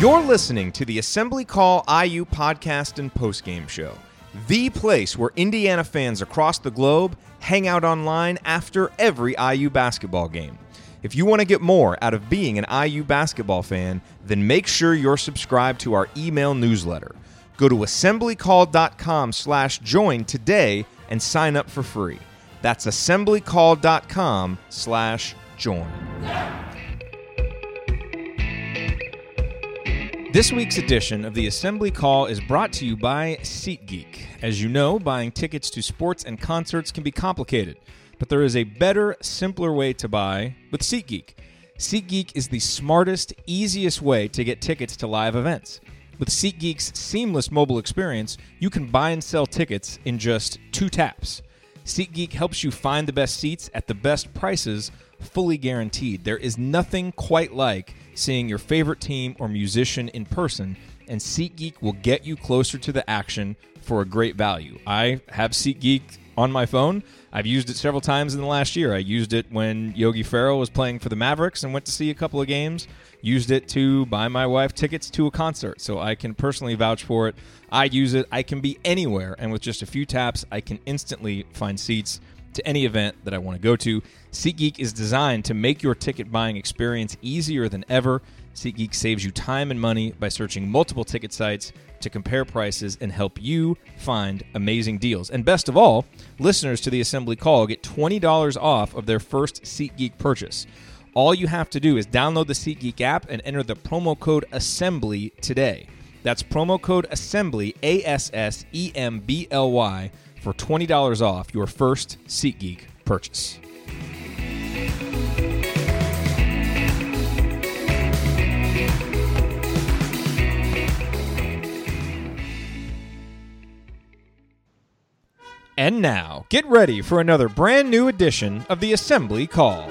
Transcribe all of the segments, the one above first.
You're listening to the Assembly Call IU podcast and postgame show, the place where Indiana fans across the globe hang out online after every IU basketball game. If you want to get more out of being an IU basketball fan, then make sure you're subscribed to our email newsletter. Go to assemblycall.com slash join today and sign up for free. That's assemblycall.com This week's edition of the Assembly Call is brought to you by SeatGeek. As you know, buying tickets to sports and concerts can be complicated, but there is a better, simpler way to buy with SeatGeek. SeatGeek is the smartest, easiest way to get tickets to live events. With SeatGeek's seamless mobile experience, you can buy and sell tickets in just two taps. SeatGeek helps you find the best seats at the best prices, fully guaranteed. There is nothing quite like seeing your favorite team or musician in person, and SeatGeek will get you closer to the action for a great value. I have SeatGeek on my phone. I've used it several times in the last year. I used it when Yogi Ferrell was playing for the Mavericks and went to see a couple of games. Used it to buy my wife tickets to a concert, so I can personally vouch for it. I use it. I can be anywhere, and with just a few taps, I can instantly find seats to any event that I want to go to. SeatGeek is designed to make your ticket buying experience easier than ever. SeatGeek saves you time and money by searching multiple ticket sites to compare prices and help you find amazing deals. And best of all, listeners to the Assembly Call get $20 off of their first SeatGeek purchase. All you have to do is download the SeatGeek app and enter the promo code ASSEMBLY today. That's promo code ASSEMBLY, A S S E M B L Y, for $20 off your first SeatGeek purchase. And now, get ready for another brand new edition of the Assembly Call.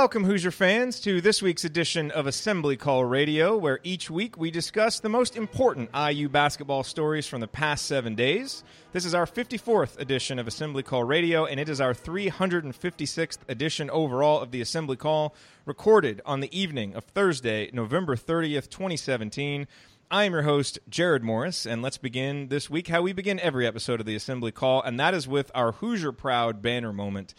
Welcome, Hoosier fans, to this week's edition of Assembly Call Radio, where each week we discuss the most important IU basketball stories from the past seven days. This is our 54th edition of Assembly Call Radio, and it is our 356th edition overall of the Assembly Call, recorded on the evening of Thursday, November 30th, 2017. I am your host, Jerod Morris, and let's begin this week how we begin every episode of the Assembly Call, and that is with our Hoosier Proud banner moment.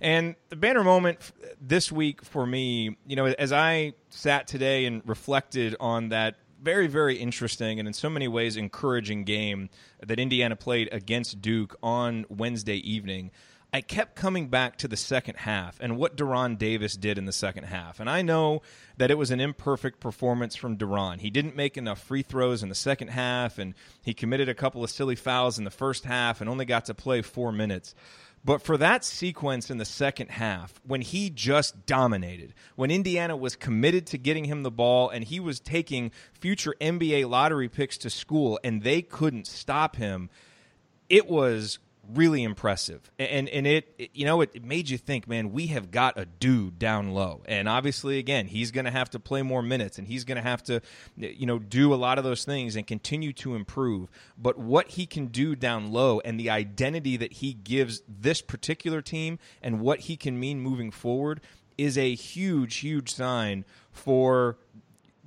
And the banner moment this week for me, you know, as I sat today and reflected on that very, very interesting and in so many ways encouraging game that Indiana played against Duke on Wednesday evening. I kept coming back to the second half and what De'Ron Davis did in the second half. And I know that it was an imperfect performance from De'Ron. He didn't make enough free throws in the second half, and he committed a couple of silly fouls in the first half and only got to play four minutes. But for that sequence in the second half, when he just dominated, when Indiana was committed to getting him the ball and he was taking future NBA lottery picks to school and they couldn't stop him, it was really impressive. And and it, it you know it, it, made you think, man, we have got a dude down low. And obviously again, he's going to have to play more minutes and he's going to have to you know do a lot of those things and continue to improve. But what he can do down low and the identity that he gives this particular team and what he can mean moving forward is a huge huge sign for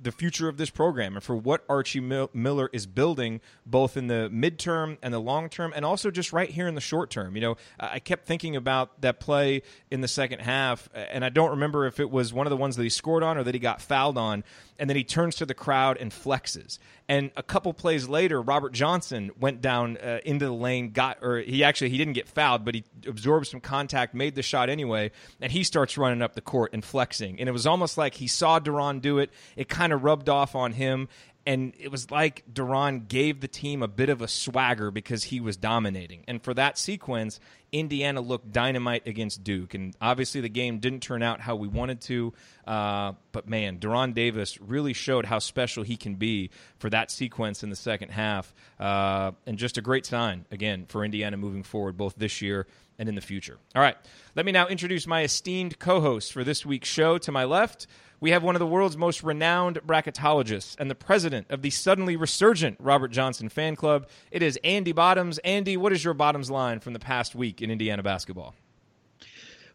the future of this program and for what Archie Miller is building, both in the midterm and the long term, and also just right here in the short term. You know, I kept thinking about that play in the second half, and I don't remember if it was one of the ones that he scored on or that he got fouled on and then he turns to the crowd and flexes. And a couple plays later, Robert Johnson went down uh, into the lane, got or he actually he didn't get fouled, but he absorbed some contact, made the shot anyway, and he starts running up the court and flexing. And it was almost like he saw De'Ron do it. It kind of rubbed off on him, and it was like De'Ron gave the team a bit of a swagger because he was dominating. And for that sequence, Indiana looked dynamite against Duke. And obviously, the game didn't turn out how we wanted to. Uh, but man, De'Ron Davis really showed how special he can be for that sequence in the second half. Uh, and just a great sign, again, for Indiana moving forward, both this year and in the future. All right, let me now introduce my esteemed co host for this week's show. To my left, we have one of the world's most renowned bracketologists and the president of the suddenly resurgent Robert Johnson fan club. It is Andy Bottoms. Andy, what is your bottoms line from the past week in Indiana basketball?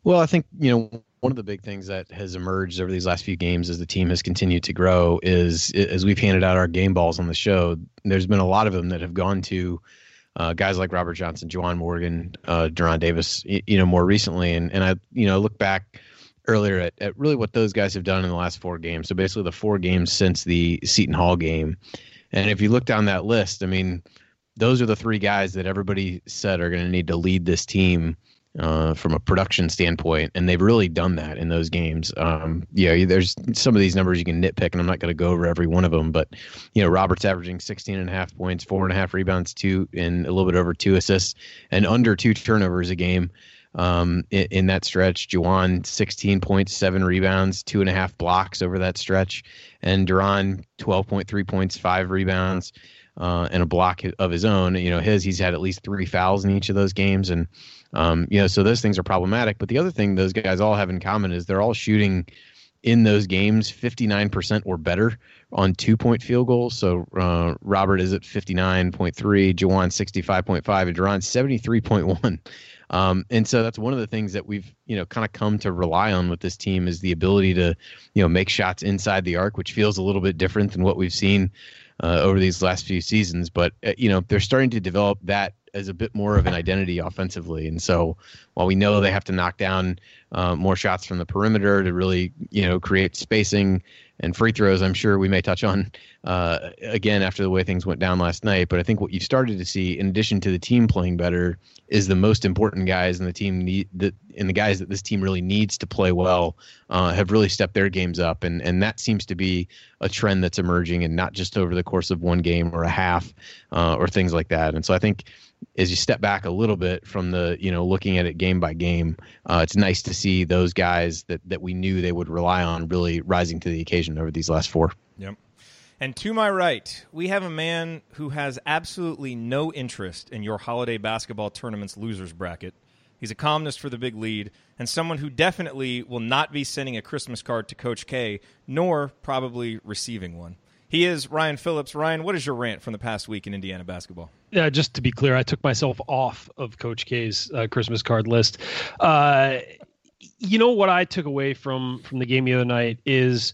Well, I think, you know, one of the big things that has emerged over these last few games as the team has continued to grow is as we've handed out our game balls on the show, there's been a lot of them that have gone to uh, guys like Robert Johnson, Juwan Morgan, uh, De'Ron Davis, you know, more recently. And, and I, you know, look back earlier at, at really what those guys have done in the last four games. So basically the four games since the Seton Hall game. And if you look down that list, I mean, those are the three guys that everybody said are going to need to lead this team uh, from a production standpoint, and they've really done that in those games. Um, yeah, there's some of these numbers you can nitpick, and I'm not going to go over every one of them, but you know, Robert's averaging 16 and a half points, four and a half rebounds, two, and a little bit over two assists, and under two turnovers a game. Um, in, in, that stretch, Juwan 16 points, seven rebounds, two and a half blocks over that stretch, and De'Ron 12.3 points, five rebounds. Uh, and a block of his own. You know, his he's had at least three fouls in each of those games, and um, you know, so those things are problematic. But the other thing those guys all have in common is they're all shooting in those games 59% or better on two point field goals. So uh, Robert is at 59.3, Juwan 65.5, and De'Ron 73.1. Um, and so that's one of the things that we've you know kind of come to rely on with this team is the ability to you know make shots inside the arc, which feels a little bit different than what we've seen uh, over these last few seasons. But uh, you know they're starting to develop that as a bit more of an identity offensively. And so while we know they have to knock down uh, more shots from the perimeter to really, you know, create spacing and free throws, I'm sure we may touch on uh, again after the way things went down last night. But I think what you've started to see, in addition to the team playing better, is the most important guys in the team that and the guys that this team really needs to play well uh, have really stepped their games up, and and that seems to be a trend that's emerging, and not just over the course of one game or a half uh, or things like that. And so I think as you step back a little bit from the you know looking at it game by game, uh, it's nice to see those guys that that we knew they would rely on really rising to the occasion over these last four. Yep. And to my right, we have a man who has absolutely no interest in your holiday basketball tournament's losers bracket. He's a columnist for the Big Lead and someone who definitely will not be sending a Christmas card to Coach K, nor probably receiving one. He is Ryan Phillips. Ryan, what is your rant from the past week in Indiana basketball? Yeah, just to be clear, I took myself off of Coach K's uh, Christmas card list. Uh, you know what I took away from from the game the other night is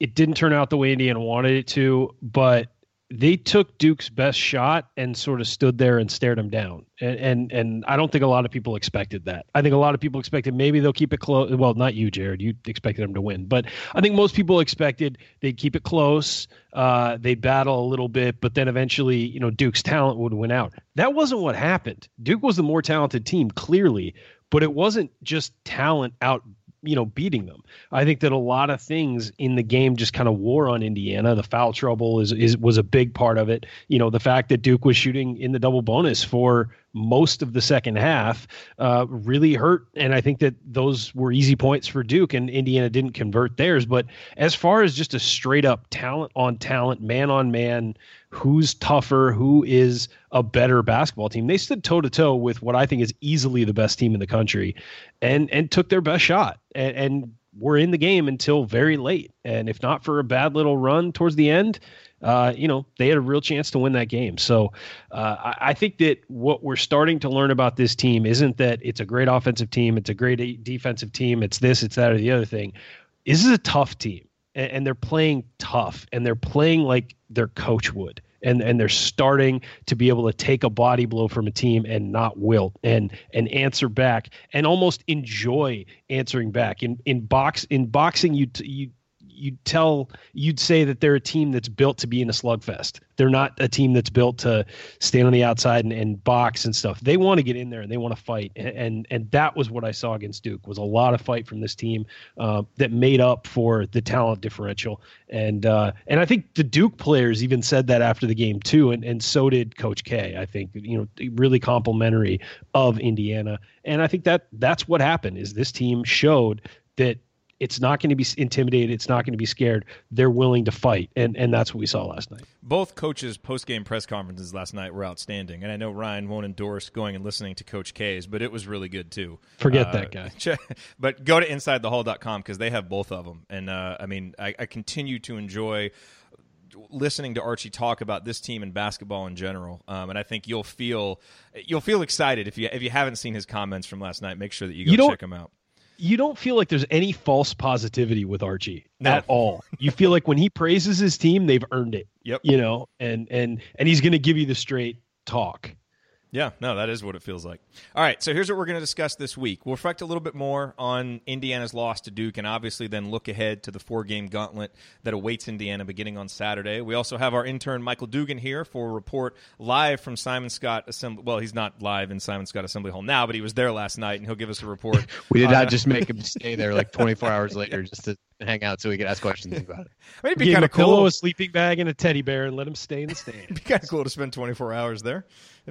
it didn't turn out the way Indiana wanted it to, but they took Duke's best shot and sort of stood there and stared him down. And, and and I don't think a lot of people expected that. I think a lot of people expected maybe they'll keep it close. Well, not you, Jerod. You expected them to win, but I think most people expected they'd keep it close. Uh, they'd battle a little bit, but then eventually, you know, Duke's talent would win out. That wasn't what happened. Duke was the more talented team, clearly, but it wasn't just talent out you know beating them. I think that a lot of things in the game just kind of wore on Indiana. The foul trouble is is was a big part of it. You know, the fact that Duke was shooting in the double bonus for most of the second half uh, really hurt. And I think that those were easy points for Duke, and Indiana didn't convert theirs. But as far as just a straight up talent on talent, man on man, who's tougher, who is a better basketball team, they stood toe to toe with what I think is easily the best team in the country, and and took their best shot. and, and were in the game until very late. And if not for a bad little run towards the end, uh, you know, they had a real chance to win that game. So uh, I, I, think that what we're starting to learn about this team isn't that it's a great offensive team, it's a great defensive team, it's this, it's that, or the other thing. This is a tough team, and, and they're playing tough, and they're playing like their coach would. And, and they're starting to be able to take a body blow from a team and not wilt and and answer back and almost enjoy answering back. In in box in boxing you you you'd tell you'd say that they're a team that's built to be in a slugfest. They're not a team that's built to stand on the outside and, and box and stuff. They want to get in there and they want to fight. And, and, and that was what I saw against Duke was a lot of fight from this team uh, that made up for the talent differential. And uh, and I think the Duke players even said that after the game too. And and so did Coach K. I think you know really complimentary of Indiana. And I think that that's what happened is this team showed that it's not going to be intimidated. It's not going to be scared. They're willing to fight, and and that's what we saw last night. Both coaches' post game press conferences last night were outstanding, and I know Ryan won't endorse going and listening to Coach K's, but it was really good too. Forget uh, that guy. but go to InsideTheHall.com because they have both of them, and uh, I mean, I, I continue to enjoy listening to Archie talk about this team and basketball in general, um, and I think you'll feel you'll feel excited if you if you haven't seen his comments from last night. Make sure that you go you check them out. You don't feel like there's any false positivity with Archie no. at all. You feel like when he praises his team, they've earned it. Yep. You know, and and and he's going to give you the straight talk. Yeah, no, that is what it feels like. All right, so here's what we're going to discuss this week. We'll reflect a little bit more on Indiana's loss to Duke and obviously then look ahead to the four game gauntlet that awaits Indiana beginning on Saturday. We also have our intern Michael Dugan here for a report live from Simon Skjodt Assembly. Well, he's not live in Simon Skjodt Assembly Hall now, but he was there last night and he'll give us a report. we did not uh, just make him stay there like 24 hours later just to hang out so we could ask questions about it. I mean, it'd be kind of cool. Pillow, a sleeping bag, and a teddy bear, and let him stay in the stand. it'd be kind of cool to spend 24 hours there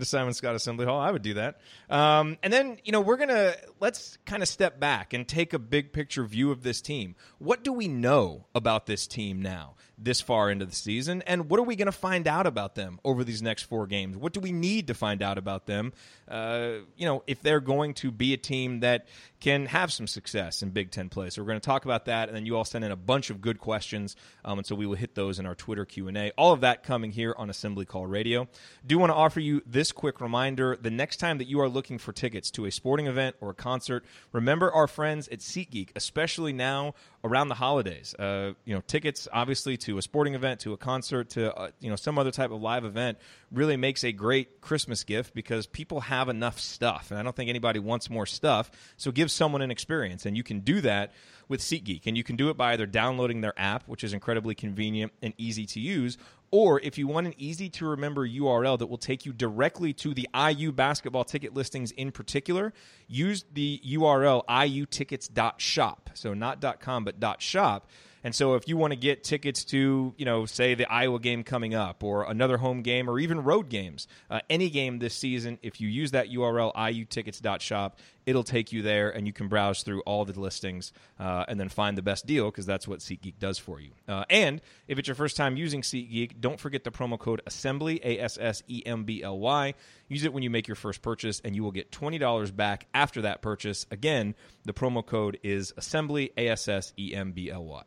a Simon Skjodt Assembly Hall. I would do that. Um, and then you know we're gonna let's kind of step back and take a big picture view of this team. What do we know about this team now? this far into the season. And what are we going to find out about them over these next four games? What do we need to find out about them? Uh, you know, if they're going to be a team that can have some success in Big Ten play. So we're going to talk about that, and then you all send in a bunch of good questions, um, and so we will hit those in our Twitter Q and A. All of that coming here on Assembly Call Radio. Do want to offer you this quick reminder: the next time that you are looking for tickets to a sporting event or a concert, remember our friends at SeatGeek, especially now around the holidays. Uh, you know, tickets obviously to a sporting event, to a concert, to uh, you know some other type of live event really makes a great Christmas gift because people have enough stuff, and I don't think anybody wants more stuff. So give someone an experience, and you can do that with SeatGeek, and you can do it by either downloading their app, which is incredibly convenient and easy to use, or if you want an easy to remember URL that will take you directly to the IU basketball ticket listings in particular, use the URL iutickets.shop. So not .com but .shop and so if you want to get tickets to, you know, say the Iowa game coming up or another home game or even road games, uh, any game this season, if you use that URL, iutickets.shop, it'll take you there and you can browse through all the listings uh, and then find the best deal because that's what SeatGeek does for you. Uh, and if it's your first time using SeatGeek, don't forget the promo code ASSEMBLY, A S S E M B L Y. Use it when you make your first purchase and you will get $20 back after that purchase. Again, the promo code is ASSEMBLY, A S S E M B L Y.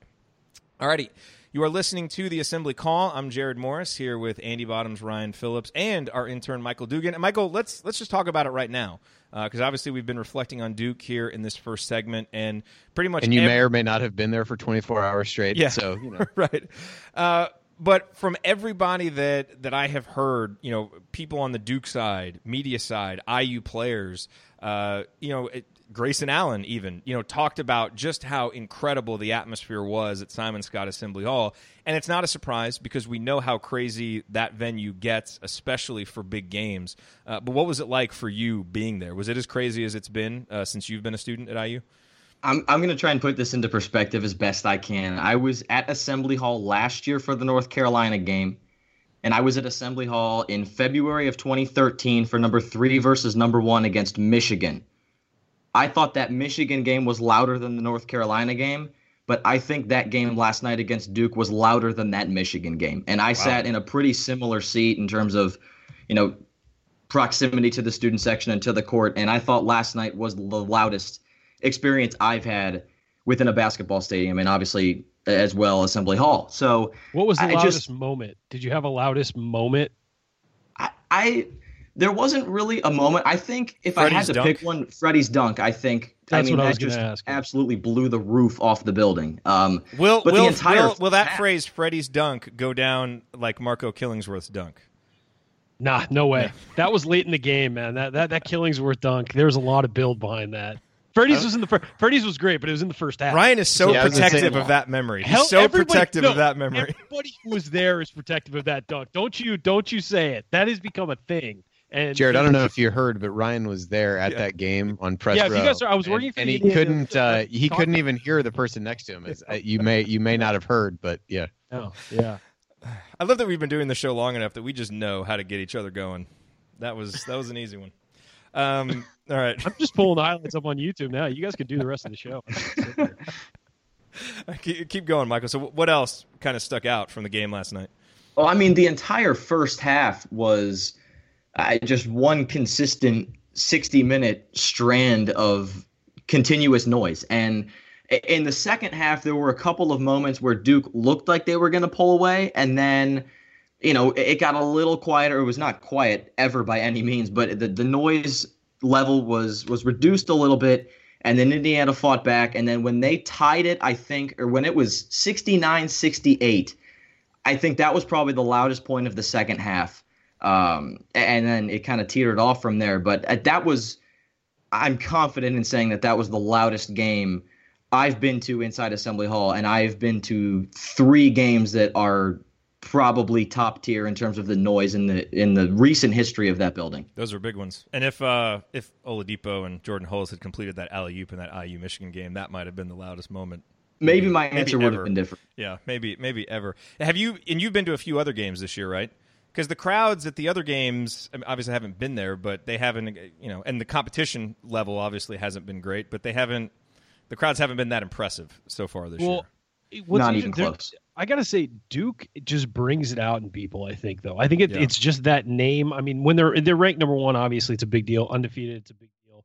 Alrighty. You are listening to the Assembly Call. I'm Jerod Morris here with Andy Bottoms, Ryan Phillips, and our intern Michael Dugan. And Michael, let's let's just talk about it right now because uh, obviously we've been reflecting on Duke here in this first segment, and pretty much. And you every- may or may not have been there for 24 hours straight. Yeah. So you know. right. Uh, but from everybody that that I have heard, you know, people on the Duke side, media side, IU players, uh, you know, it, Grayson Allen even, you know, talked about just how incredible the atmosphere was at Simon Skjodt Assembly Hall. And it's not a surprise because we know how crazy that venue gets, especially for big games. Uh, but what was it like for you being there? Was it as crazy as it's been uh, since you've been a student at IU? I'm, I'm going to try and put this into perspective as best I can. I was at Assembly Hall last year for the North Carolina game, and I was at Assembly Hall in February of 2013 for number three versus number one against Michigan. I thought that Michigan game was louder than the North Carolina game, but I think that game last night against Duke was louder than that Michigan game. And I wow. sat in a pretty similar seat in terms of, you know, proximity to the student section and to the court. And I thought last night was the loudest experience I've had within a basketball stadium and obviously as well Assembly Hall. So what was the I loudest just, moment? Did you have a loudest moment? I, I there wasn't really a moment. I think if Freddie's I had to dunk? pick one, Freddie's dunk. I think that's I mean, what I was just ask. absolutely blew the roof off the building. Um, will but will, the entire will, will that phrase Freddie's dunk go down like Marco Killingsworth's dunk? Nah, no way. that was late in the game, man. That that that Killingsworth dunk. There was a lot of build behind that. Freddie's was in the first. Freddie's was great, but it was in the first half. Ryan is so yeah, protective of that memory. He's Hell, so protective no, of that memory. Everybody who was there is protective of that dunk. Don't you? Don't you say it? That has become a thing. And Jerod, I don't know if you heard, but Ryan was there at yeah. that game on press yeah, row. Yeah, you guys are, I was working and, for and he couldn't. Uh, he couldn't even hear the person next to him. As, uh, you may you may not have heard, but yeah. Oh, yeah. I love that we've been doing the show long enough that we just know how to get each other going. That was that was an easy one. Um, all right, I'm just pulling the highlights up on YouTube now. You guys can do the rest of the show. keep going, Michael. So, what else kind of stuck out from the game last night? Well, I mean, the entire first half was uh, just one consistent 60 minute strand of continuous noise. And in the second half, there were a couple of moments where Duke looked like they were going to pull away, and then you know it got a little quieter. It was not quiet ever by any means, but the, the noise level was was reduced a little bit. And then Indiana fought back. And then when they tied it, I think, or when it was 69 68, I think that was probably the loudest point of the second half. Um, and then it kind of teetered off from there. But uh, that was, I'm confident in saying that that was the loudest game I've been to inside Assembly Hall, and I've been to three games that are probably top tier in terms of the noise in the in the recent history of that building. Those are big ones. And if uh, if Oladipo and Jordan Hulls had completed that alley oop in that IU Michigan game, that might have been the loudest moment. Maybe, maybe my answer maybe would have been different. Yeah, maybe maybe ever. Have you and you've been to a few other games this year, right? Because the crowds at the other games I mean, obviously haven't been there, but they haven't, you know, and the competition level obviously hasn't been great, but they haven't the crowds haven't been that impressive so far this well, year. Not even close. I gotta say, Duke just brings it out in people. I think, though, I think it, yeah. it's just that name. I mean, when they're they're ranked number one, obviously it's a big deal. Undefeated, it's a big deal.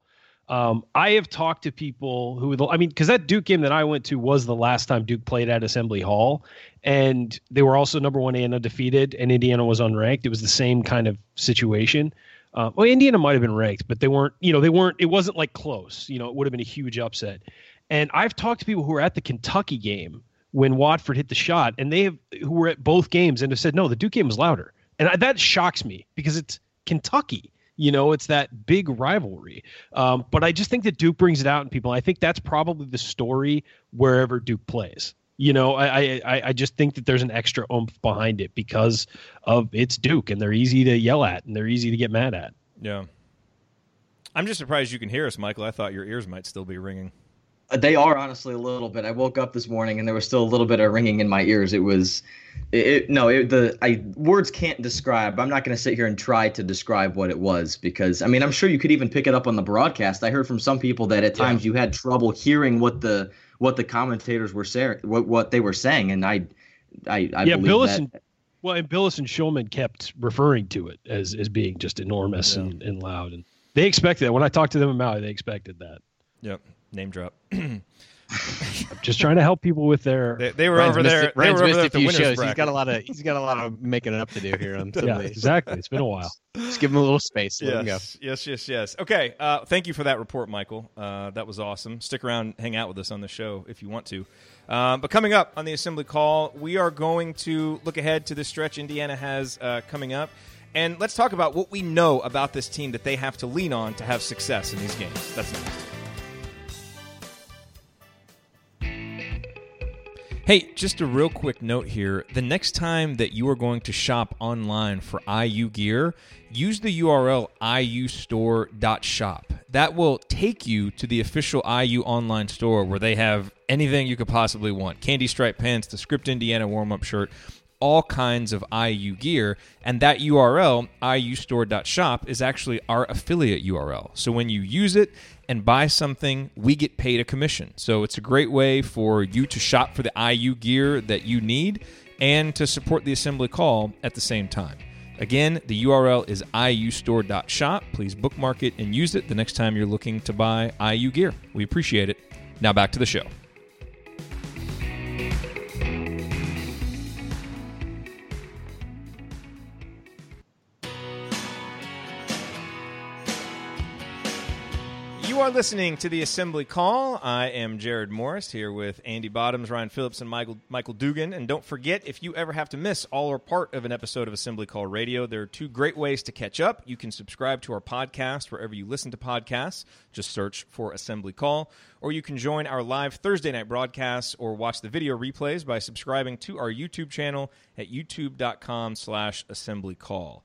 Um, I have talked to people who, I mean, because that Duke game that I went to was the last time Duke played at Assembly Hall, and they were also number one and undefeated, and Indiana was unranked. It was the same kind of situation. Uh, well, Indiana might have been ranked, but they weren't. You know, they weren't. It wasn't like close. You know, it would have been a huge upset. And I've talked to people who were at the Kentucky game when Watford hit the shot, and they have who were at both games and have said, no, the Duke game was louder. And I, that shocks me because it's Kentucky. You know, it's that big rivalry. Um, but I just think that Duke brings it out in people. I think that's probably the story wherever Duke plays. You know, I, I I just think that there's an extra oomph behind it because of it's Duke and they're easy to yell at and they're easy to get mad at. Yeah. I'm just surprised you can hear us, Michael. I thought your ears might still be ringing. Uh, they are honestly a little bit. I woke up this morning and there was still a little bit of ringing in my ears. It was, it, it no, it, the I words can't describe. I'm not going to sit here and try to describe what it was because I mean I'm sure you could even pick it up on the broadcast. I heard from some people that at times yeah. you had trouble hearing what the what the commentators were saying, what what they were saying, and I, I, I yeah, Bilas and well, and Bilas and Shulman kept referring to it as as being just enormous yeah. and, and loud, and they expected that. When I talked to them about it, they expected that. Yep. Name drop. I'm just trying to help people with their. They, they were Ryan's over there. They were over there a few shows. Bracket. He's got a lot of. He's got a lot of making up to do here on. yeah, exactly. It's been a while. Just give him a little space. Let yes, yes, yes, yes. Okay. Uh, thank you for that report, Michael. Uh, that was awesome. Stick around, hang out with us on the show if you want to. Um, but coming up on the assembly call, we are going to look ahead to the stretch Indiana has uh, coming up. And let's talk about what we know about this team that they have to lean on to have success in these games. That's next. Hey, just a real quick note here. The next time that you are going to shop online for IU gear, use the URL iustore.shop. That will take you to the official IU online store where they have anything you could possibly want candy stripe pants, the Script Indiana warm up shirt, all kinds of IU gear. And that URL, iustore.shop, is actually our affiliate URL. So when you use it and buy something, we get paid a commission. So it's a great way for you to shop for the IU gear that you need and to support the assembly call at the same time. Again, the URL is iustore.shop. Please bookmark it and use it the next time you're looking to buy IU gear. We appreciate it. Now back to the show. You are listening to the Assembly Call. I am Jerod Morris here with Andy Bottoms, Ryan Phillips, and Michael Michael Dugan. And don't forget, if you ever have to miss all or part of an episode of Assembly Call Radio, there are two great ways to catch up. You can subscribe to our podcast wherever you listen to podcasts. Just search for Assembly Call, or you can join our live Thursday night broadcasts or watch the video replays by subscribing to our YouTube channel at youtube.com/slash Assembly Call.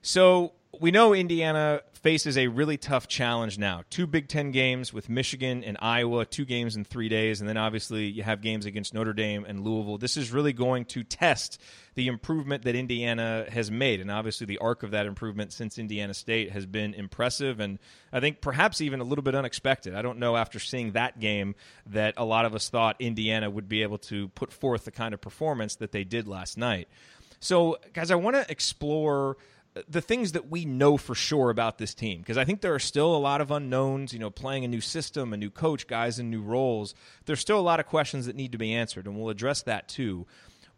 So we know Indiana faces a really tough challenge now. Two Big Ten games with Michigan and Iowa, two games in three days, and then obviously you have games against Notre Dame and Louisville. This is really going to test the improvement that Indiana has made, and obviously the arc of that improvement since Indiana State has been impressive, and I think perhaps even a little bit unexpected. I don't know after seeing that game that a lot of us thought Indiana would be able to put forth the kind of performance that they did last night. So, guys, I want to explore the things that we know for sure about this team because I think there are still a lot of unknowns, you know, playing a new system, a new coach, guys in new roles. There's still a lot of questions that need to be answered and we'll address that too.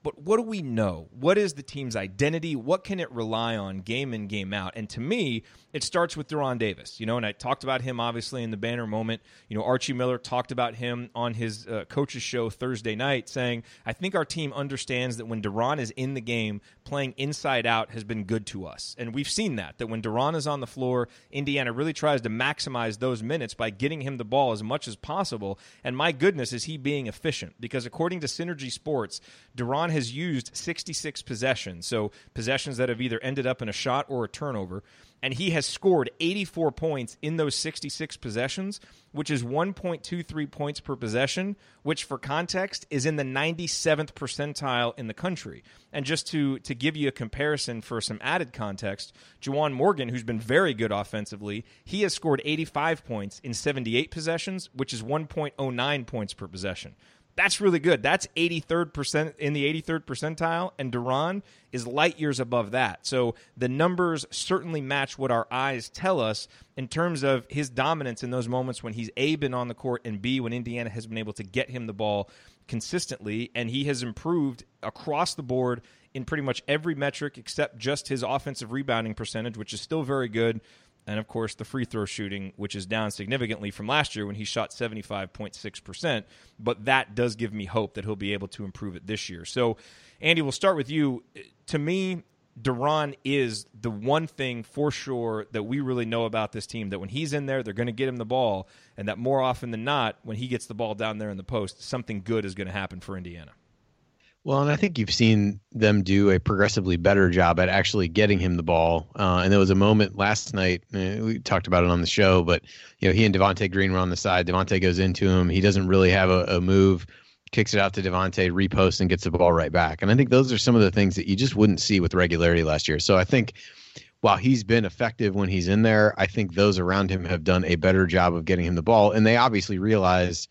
But what do we know? What is the team's identity? What can it rely on game in, game out? And to me, it starts with De'Ron Davis. You know, and I talked about him obviously in the banner moment. You know, Archie Miller talked about him on his uh, coach's show Thursday night, saying, I think our team understands that when De'Ron is in the game, playing inside out has been good to us. And we've seen that, that when De'Ron is on the floor, Indiana really tries to maximize those minutes by getting him the ball as much as possible. And my goodness, is he being efficient? Because according to Synergy Sports, De'Ron has used 66 possessions, so possessions that have either ended up in a shot or a turnover and he has scored 84 points in those 66 possessions, which is 1.23 points per possession, which for context is in the 97th percentile in the country. And just to to give you a comparison for some added context, Juwan Morgan, who's been very good offensively, he has scored 85 points in 78 possessions, which is 1.09 points per possession. That's really good. That's 83rd percent in the 83rd percentile, and De'Ron is light years above that. So the numbers certainly match what our eyes tell us in terms of his dominance in those moments when he's a been on the court and b when Indiana has been able to get him the ball consistently, and he has improved across the board in pretty much every metric except just his offensive rebounding percentage, which is still very good and of course the free throw shooting, which is down significantly from last year when he shot 75.6%. But that does give me hope that he'll be able to improve it this year. So, Andy, we'll start with you. To me, De'Ron is the one thing for sure that we really know about this team that when he's in there, they're going to get him the ball, and that more often than not, when he gets the ball down there in the post, something good is going to happen for Indiana. Well, and I think you've seen them do a progressively better job at actually getting him the ball. Uh, and there was a moment last night uh, we talked about it on the show, but you know he and Devonte Green were on the side. Devonte goes into him. He doesn't really have a, a move. Kicks it out to Devonte, reposts, and gets the ball right back. And I think those are some of the things that you just wouldn't see with regularity last year. So I think while he's been effective when he's in there, I think those around him have done a better job of getting him the ball. And they obviously realize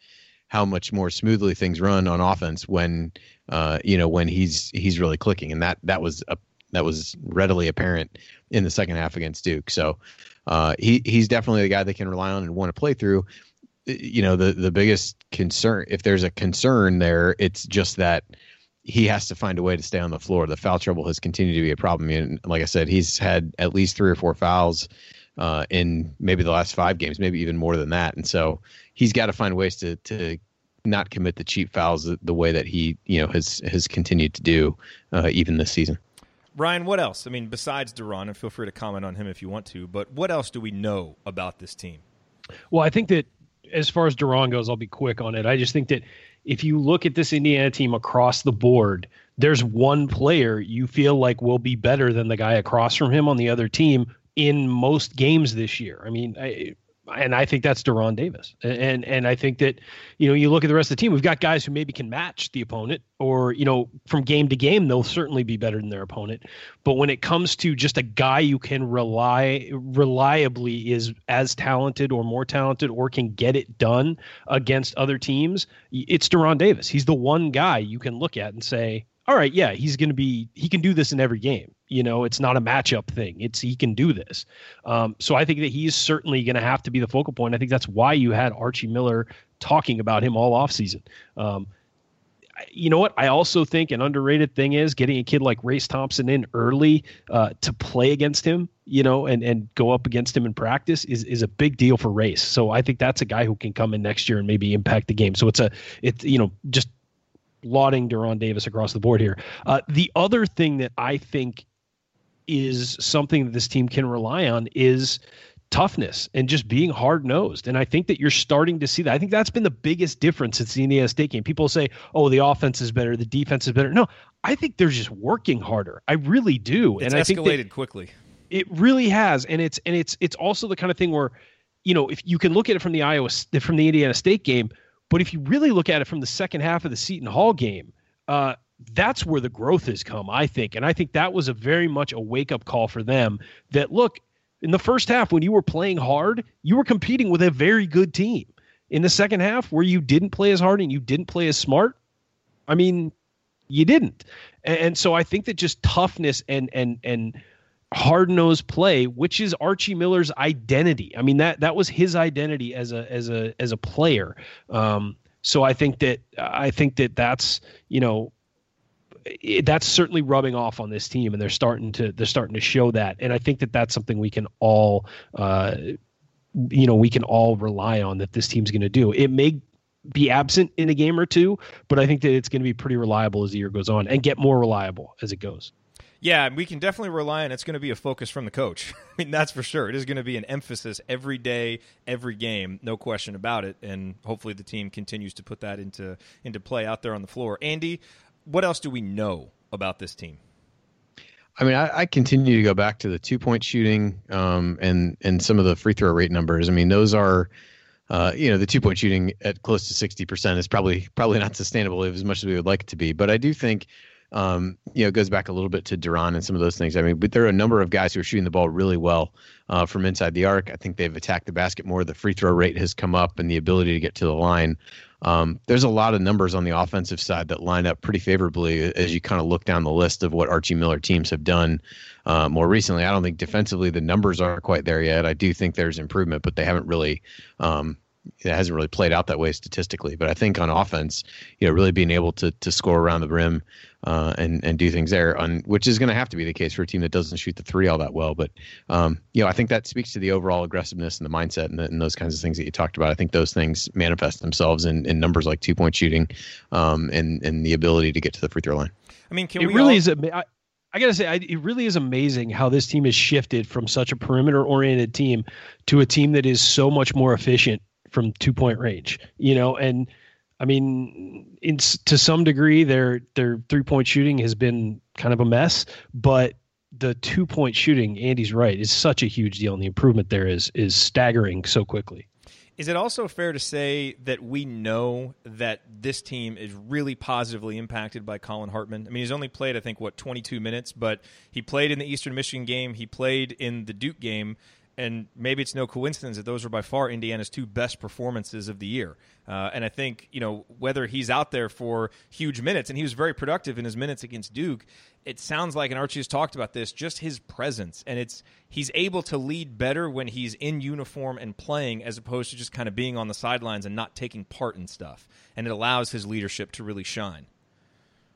how much more smoothly things run on offense when uh, you know, when he's he's really clicking, and that that was a, that was readily apparent in the second half against Duke. So uh, he he's definitely the guy they can rely on and want to play through. You know, the the biggest concern, if there's a concern there, it's just that he has to find a way to stay on the floor. The foul trouble has continued to be a problem. And like I said, he's had at least three or four fouls uh, in maybe the last five games, maybe even more than that. And so he's got to find ways to to not commit the cheap fouls the, the way that he you know has has continued to do uh, even this season. Ryan, what else? I mean, besides De'Ron, and feel free to comment on him if you want to, but what else do we know about this team? Well, I think that as far as De'Ron goes, I'll be quick on it. I just think that if you look at this Indiana team across the board, there's one player you feel like will be better than the guy across from him on the other team in most games this year. I mean, I, and I think that's De'Ron Davis. And and I think that you know you look at the rest of the team, we've got guys who maybe can match the opponent, or you know from game to game they'll certainly be better than their opponent. But when it comes to just a guy you can rely reliably is as talented or more talented or can get it done against other teams, it's De'Ron Davis. He's the one guy you can look at and say, all right, yeah, he's going to be he can do this in every game. You know, it's not a matchup thing. It's he can do this. Um, so I think that he's certainly going to have to be the focal point. I think that's why you had Archie Miller talking about him all offseason. Um, you know what? I also think an underrated thing is getting a kid like Race Thompson in early uh, to play against him, you know, and and go up against him in practice is is a big deal for Race. So I think that's a guy who can come in next year and maybe impact the game. So it's a it's you know just lauding De'Ron Davis across the board here. Uh, the other thing that I think is something that this team can rely on is toughness and just being hard nosed. And I think that you're starting to see that. I think that's been the biggest difference since the Indiana State game. People say, oh, the offense is better, the defense is better. No, I think they're just working harder. I really do. It's and escalated I think quickly. It really has, and it's and it's it's also the kind of thing where, you know, if you can look at it from the Iowa from the Indiana State game, but if you really look at it from the second half of the Seton Hall game, uh, that's where the growth has come, I think, and I think that was a very much a wake up call for them. That look, in the first half when you were playing hard, you were competing with a very good team. In the second half, where you didn't play as hard and you didn't play as smart, I mean, you didn't. And, and so I think that just toughness and and and hard nosed play, which is Archie Miller's identity. I mean that that was his identity as a as a as a player. Um, so I think that I think that that's you know it, that's certainly rubbing off on this team, and they're starting to they're starting to show that. And I think that that's something we can all. Uh, you know, we can all rely on that this team's going to do. It may be absent in a game or two, but I think that it's going to be pretty reliable as the year goes on and get more reliable as it goes. Yeah, we can definitely rely on it's going to be a focus from the coach. I mean, that's for sure. It is going to be an emphasis every day, every game, no question about it. And hopefully the team continues to put that into into play out there on the floor. Andy, what else do we know about this team? I mean, I, I, continue to go back to the two point shooting um, and and some of the free throw rate numbers. I mean, those are uh, you know, the two point shooting at close to 60% is probably probably not sustainable as much as we would like it to be. But I do think, um, you know, it goes back a little bit to De'Ron and some of those things. I mean, but there are a number of guys who are shooting the ball really well uh, from inside the arc. I think they've attacked the basket more. The free throw rate has come up and the ability to get to the line. Um, there's a lot of numbers on the offensive side that line up pretty favorably as you kind of look down the list of what Archie Miller teams have done uh, more recently. I don't think defensively the numbers aren't quite there yet. I do think there's improvement, but they haven't really um, it hasn't really played out that way statistically. But I think on offense, you know, really being able to to score around the rim uh, and and do things there, on which is going to have to be the case for a team that doesn't shoot the three all that well. But um, you know, I think that speaks to the overall aggressiveness and the mindset and, the, and, those kinds of things that you talked about. I think those things manifest themselves in, in numbers like two point shooting um, and and the ability to get to the free throw line. I mean, it really all- is. A, I, I gotta say, I, it really is amazing how this team has shifted from such a perimeter-oriented team to a team that is so much more efficient from two point range, you know, and I mean, in, to some degree, their their three point shooting has been kind of a mess, but the two point shooting, Andy's right, is such a huge deal, and the improvement there is is staggering so quickly. Is it also fair to say that we know that this team is really positively impacted by Collin Hartman? I mean, he's only played, I think, what, 22 minutes, but he played in the Eastern Michigan game, he played in the Duke game and maybe it's no coincidence that those are by far Indiana's two best performances of the year. Uh, and I think you know whether he's out there for huge minutes, and he was very productive in his minutes against Duke. It sounds like, and Archie has talked about this, just his presence, and it's he's able to lead better when he's in uniform and playing, as opposed to just kind of being on the sidelines and not taking part in stuff. And it allows his leadership to really shine.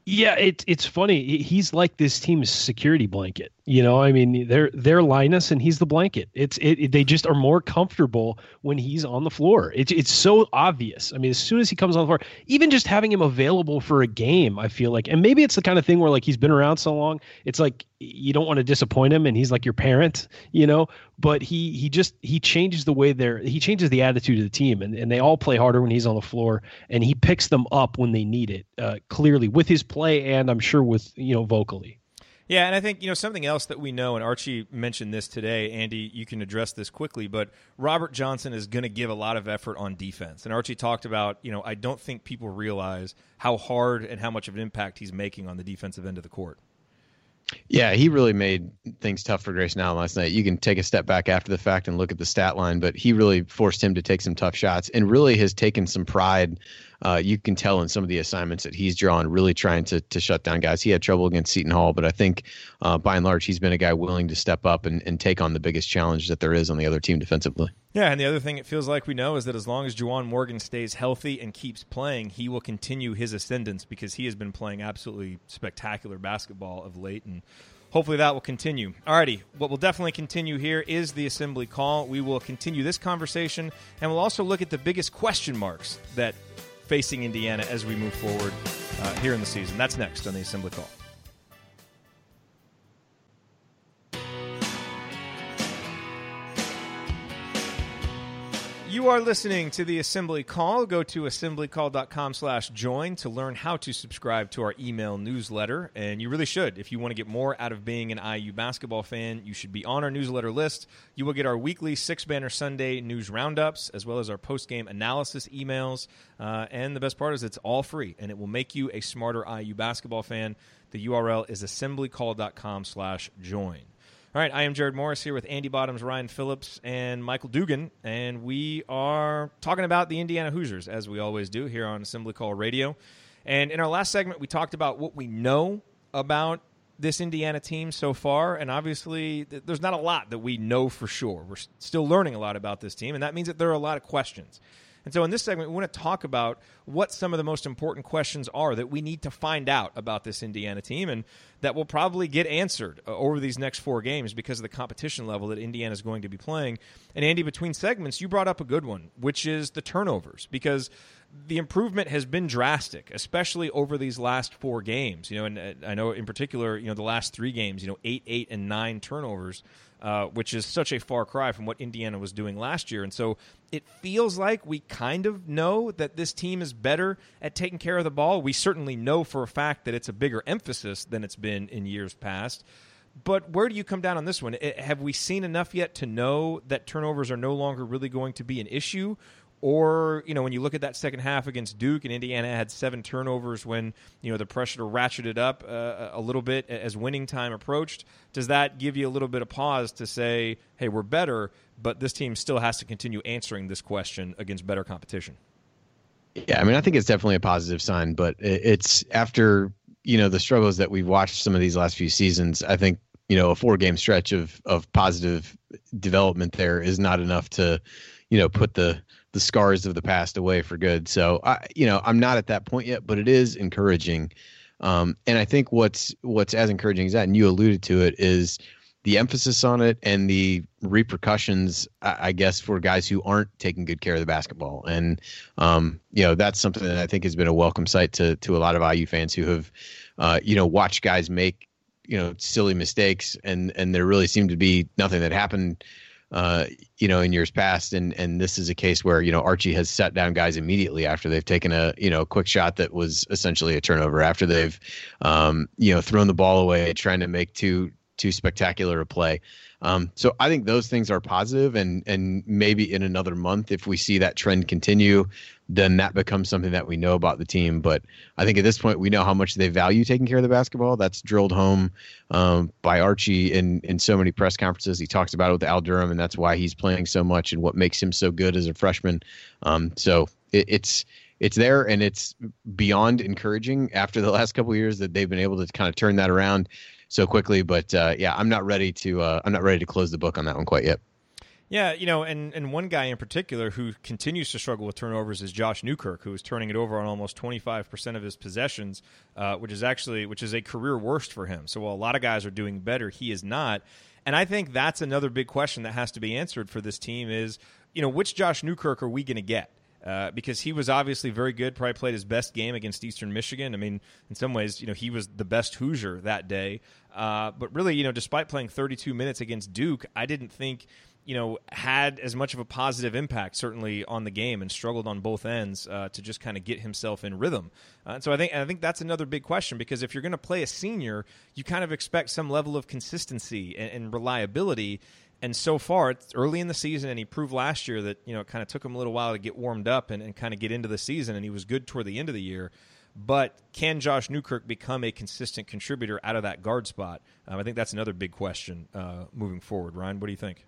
Yeah, it's it's funny. He's like this team's security blanket. You know, I mean, they're they're Linus and he's the blanket. It's it, it, They just are more comfortable when he's on the floor. It's it's so obvious. I mean, as soon as he comes on the floor, even just having him available for a game, I feel like, and maybe it's the kind of thing where like he's been around so long, it's like you don't want to disappoint him, and he's like your parent, you know. But he he just he changes the way they're he changes the attitude of the team, and and they all play harder when he's on the floor, and he picks them up when they need it. Uh, clearly with his play, and I'm sure with you know vocally. Yeah, and I think you know something else that we know, and Archie mentioned this today. Andy, you can address this quickly, but Robert Johnson is going to give a lot of effort on defense. And Archie talked about, you know, I don't think people realize how hard and how much of an impact he's making on the defensive end of the court. Yeah, he really made things tough for Grayson Allen last night. You can take a step back after the fact and look at the stat line, but he really forced him to take some tough shots and really has taken some pride uh, you can tell in some of the assignments that he's drawn, really trying to to shut down guys. He had trouble against Seton Hall, but I think uh, by and large he's been a guy willing to step up and, and take on the biggest challenge that there is on the other team defensively. Yeah, and the other thing it feels like we know is that as long as Juwan Morgan stays healthy and keeps playing, he will continue his ascendance because he has been playing absolutely spectacular basketball of late and hopefully that will continue. Alrighty, what will definitely continue here is the assembly call. We will continue this conversation and we'll also look at the biggest question marks that facing Indiana as we move forward uh, here in the season. That's next on the Assembly Call. You are listening to the Assembly Call. Go to assemblycall.com slash join to learn how to subscribe to our email newsletter. And you really should. If you want to get more out of being an IU basketball fan, you should be on our newsletter list. You will get our weekly Six Banner Sunday news roundups, as well as our post-game analysis emails. Uh, and the best part is it's all free, and it will make you a smarter IU basketball fan. The URL is assemblycall.com slash join. All right, I am Jerod Morris here with Andy Bottoms, Ryan Phillips, and Michael Dugan, and we are talking about the Indiana Hoosiers, as we always do here on Assembly Call Radio. And in our last segment, we talked about what we know about this Indiana team so far, and obviously, th- there's not a lot that we know for sure. We're s- still learning a lot about this team, and that means that there are a lot of questions. And so, in this segment, we want to talk about what some of the most important questions are that we need to find out about this Indiana team, and that will probably get answered uh, over these next four games because of the competition level that Indiana is going to be playing. And Andy, between segments, you brought up a good one, which is the turnovers, because the improvement has been drastic, especially over these last four games. You know, and uh, I know in particular, you know, the last three games, you know, eight, eight, and nine turnovers. Uh, which is such a far cry from what Indiana was doing last year. And so it feels like we kind of know that this team is better at taking care of the ball. We certainly know for a fact that it's a bigger emphasis than it's been in years past. But where do you come down on this one? I- Have we seen enough yet to know that turnovers are no longer really going to be an issue? Or, you know, when you look at that second half against Duke and Indiana had seven turnovers when, you know, the pressure to ratchet it up uh, a little bit as winning time approached, does that give you a little bit of pause to say, hey, we're better, but this team still has to continue answering this question against better competition? Yeah, I mean, I think it's definitely a positive sign, but it's after you know the struggles that we've watched some of these last few seasons. I think you know a four game stretch of of positive development there is not enough to you know put the the scars of the past away for good. So I you know I'm not at that point yet, but it is encouraging. Um, and I think what's what's as encouraging as that, and you alluded to it, is the emphasis on it and the repercussions, I I guess, for guys who aren't taking good care of the basketball. And um, you know, that's something that I think has been a welcome sight to to a lot of IU fans who have, uh, you know, watched guys make you know silly mistakes, and and there really seemed to be nothing that happened. Uh, you know, in years past, and and this is a case where you know Archie has set down guys immediately after they've taken a you know quick shot that was essentially a turnover after they've, um, you know, thrown the ball away trying to make too too spectacular a play. Um, so I think those things are positive, and and maybe in another month, if we see that trend continue, then that becomes something that we know about the team. But I think at this point, we know how much they value taking care of the basketball. That's drilled home um, by Archie in in so many press conferences. He talks about it with Al Durham, and that's why he's playing so much and what makes him so good as a freshman. Um, so it, it's it's there and it's beyond encouraging after the last couple years that they've been able to kind of turn that around so quickly. But uh, yeah, I'm not ready to uh, I'm not ready to close the book on that one quite yet. Yeah, you know, and, and one guy in particular who continues to struggle with turnovers is Josh Newkirk, who is turning it over on almost 25% of his possessions, uh, which is actually which is a career worst for him. So while a lot of guys are doing better, he is not. And I think that's another big question that has to be answered for this team is, you know, which Josh Newkirk are we going to get? Uh, because he was obviously very good. Probably played his best game against Eastern Michigan. I mean, in some ways, you know, he was the best Hoosier that day. Uh, but really, you know, despite playing 32 minutes against Duke, I didn't think, you know, had as much of a positive impact certainly on the game and struggled on both ends uh, to just kind of get himself in rhythm. Uh, so I think I think that's another big question because if you're going to play a senior, you kind of expect some level of consistency and, and reliability. And so far, it's early in the season, and he proved last year that you know it kind of took him a little while to get warmed up and, and kind of get into the season, and he was good toward the end of the year. But can Josh Newkirk become a consistent contributor out of that guard spot? Um, I think that's another big question uh, moving forward. Ryan, what do you think?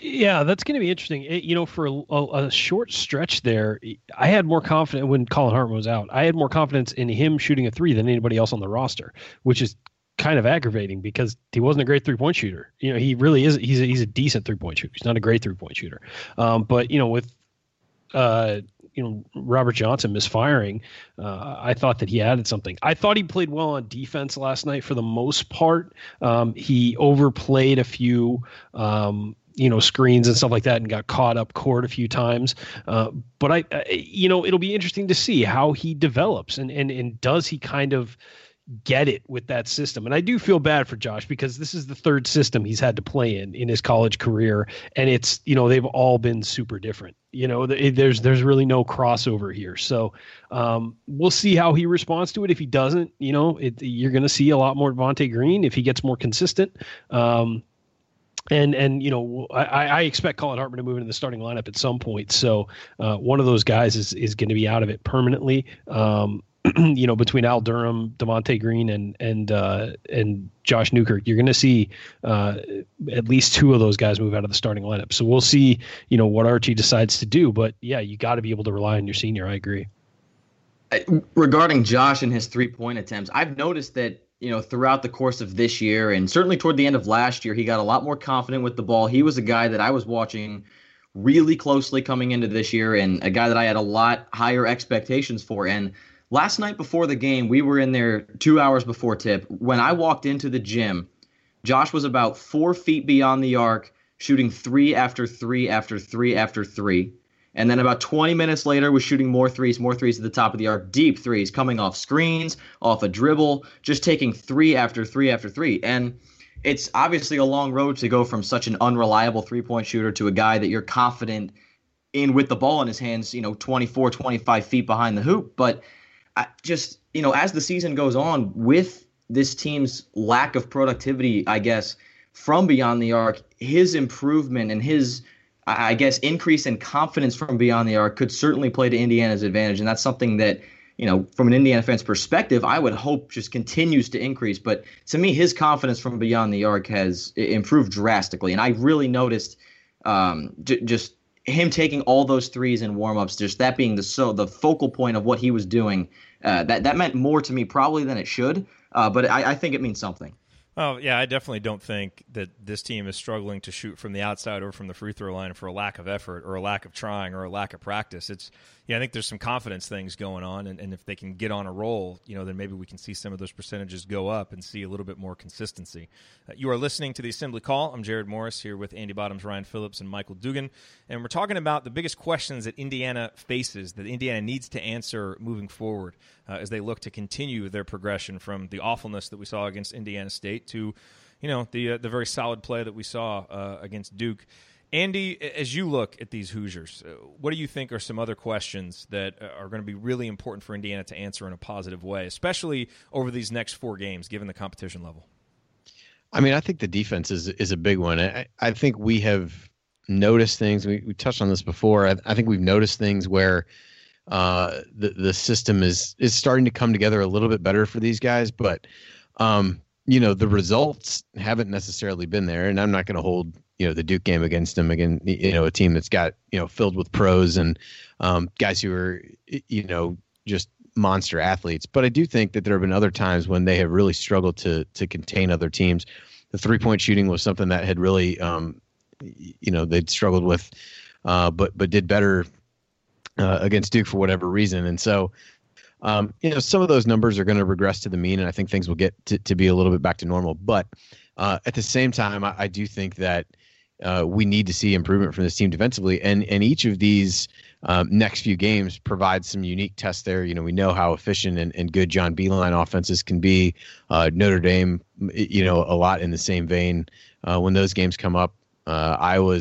Yeah, that's going to be interesting. It- you know, for a, a, a short stretch there, I had more confidence when Collin Hartman was out. I had more confidence in him shooting a three than anybody else on the roster, which is kind of aggravating because he wasn't a great three point shooter. You know, he really is. He's a, he's a decent three point shooter. He's not a great three point shooter. Um, but you know, with uh, you know Robert Johnson misfiring, uh, I thought that he added something. I thought he played well on defense last night for the most part. Um, he overplayed a few. Um, you know screens and stuff like that and got caught up court a few times uh, but I, I you know it'll be interesting to see how he develops and and and does he kind of get it with that system. And I do feel bad for Josh because this is the third system he's had to play in in his college career, and it's you know they've all been super different. You know, there's there's really no crossover here. So um, we'll see how he responds to it. If he doesn't, you know, it, you're going to see a lot more Devonte Green if he gets more consistent. Um, and and you know I, I expect Collin Hartman to move into the starting lineup at some point. So uh, one of those guys is is going to be out of it permanently. Um, you know, between Al Durham, Devonte Green, and and uh, and Josh Newkirk, you're going to see uh, at least two of those guys move out of the starting lineup. So we'll see, you know, what Archie decides to do. But yeah, you got to be able to rely on your senior. I agree. Regarding Josh and his three point attempts, I've noticed that you know throughout the course of this year and certainly toward the end of last year, he got a lot more confident with the ball. He was a guy that I was watching really closely coming into this year, and a guy that I had a lot higher expectations for, and Last night before the game, we were in there two hours before tip. When I walked into the gym, Josh was about four feet beyond the arc, shooting three after three after three after three. And then about 20 minutes later, was shooting more threes, more threes at the top of the arc, deep threes, coming off screens, off a dribble, just taking three after three after three. And it's obviously a long road to go from such an unreliable three point shooter to a guy that you're confident in with the ball in his hands, you know, 24, 25 feet behind the hoop. But I just you know as the season goes on with this team's lack of productivity, I guess from beyond the arc, his improvement and his I guess increase in confidence from beyond the arc could certainly play to Indiana's advantage, and that's something that you know from an Indiana fan's perspective, I would hope just continues to increase. But to me, his confidence from beyond the arc has improved drastically, and I really noticed um, j- just him taking all those threes in warmups, just that being the so the focal point of what he was doing uh, that that meant more to me probably than it should. Uh, but I, I think it means something. Oh yeah, I definitely don't think that this team is struggling to shoot from the outside or from the free throw line for a lack of effort or a lack of trying or a lack of practice. It's yeah, I think there's some confidence things going on, and, and if they can get on a roll, you know, then maybe we can see some of those percentages go up and see a little bit more consistency. Uh, you are listening to the Assembly Call. I'm Jerod Morris here with Andy Bottoms, Ryan Phillips, and Michael Dugan, and we're talking about the biggest questions that Indiana faces, that Indiana needs to answer moving forward uh, as they look to continue their progression from the awfulness that we saw against Indiana State to, you know, the uh, the very solid play that we saw uh, against Duke. Andy, as you look at these Hoosiers, uh, what do you think are some other questions that uh, are going to be really important for Indiana to answer in a positive way, especially over these next four games, given the competition level? I mean, I think the defense is is a big one. I, I think we have noticed things. We, we touched on this before. I, I think we've noticed things where uh, the the system is is starting to come together a little bit better for these guys, but um, you know the results haven't necessarily been there. And I'm not going to hold you know the Duke game against them again. You know, a team that's got you know filled with pros and um, guys who are you know just monster athletes. But I do think that there have been other times when they have really struggled to to contain other teams. The three point shooting was something that had really um, you know they'd struggled with, uh, but but did better uh, against Duke for whatever reason. And so um, you know, some of those numbers are going to regress to the mean, and I think things will get to, to be a little bit back to normal. But uh, at the same time, I, I do think that uh, we need to see improvement from this team defensively. And and each of these um, next few games provides some unique tests there. You know, we know how efficient and, and good John Beilein offenses can be. Uh, Notre Dame, you know, a lot in the same vein. Uh, when those games come up, uh, Iowa.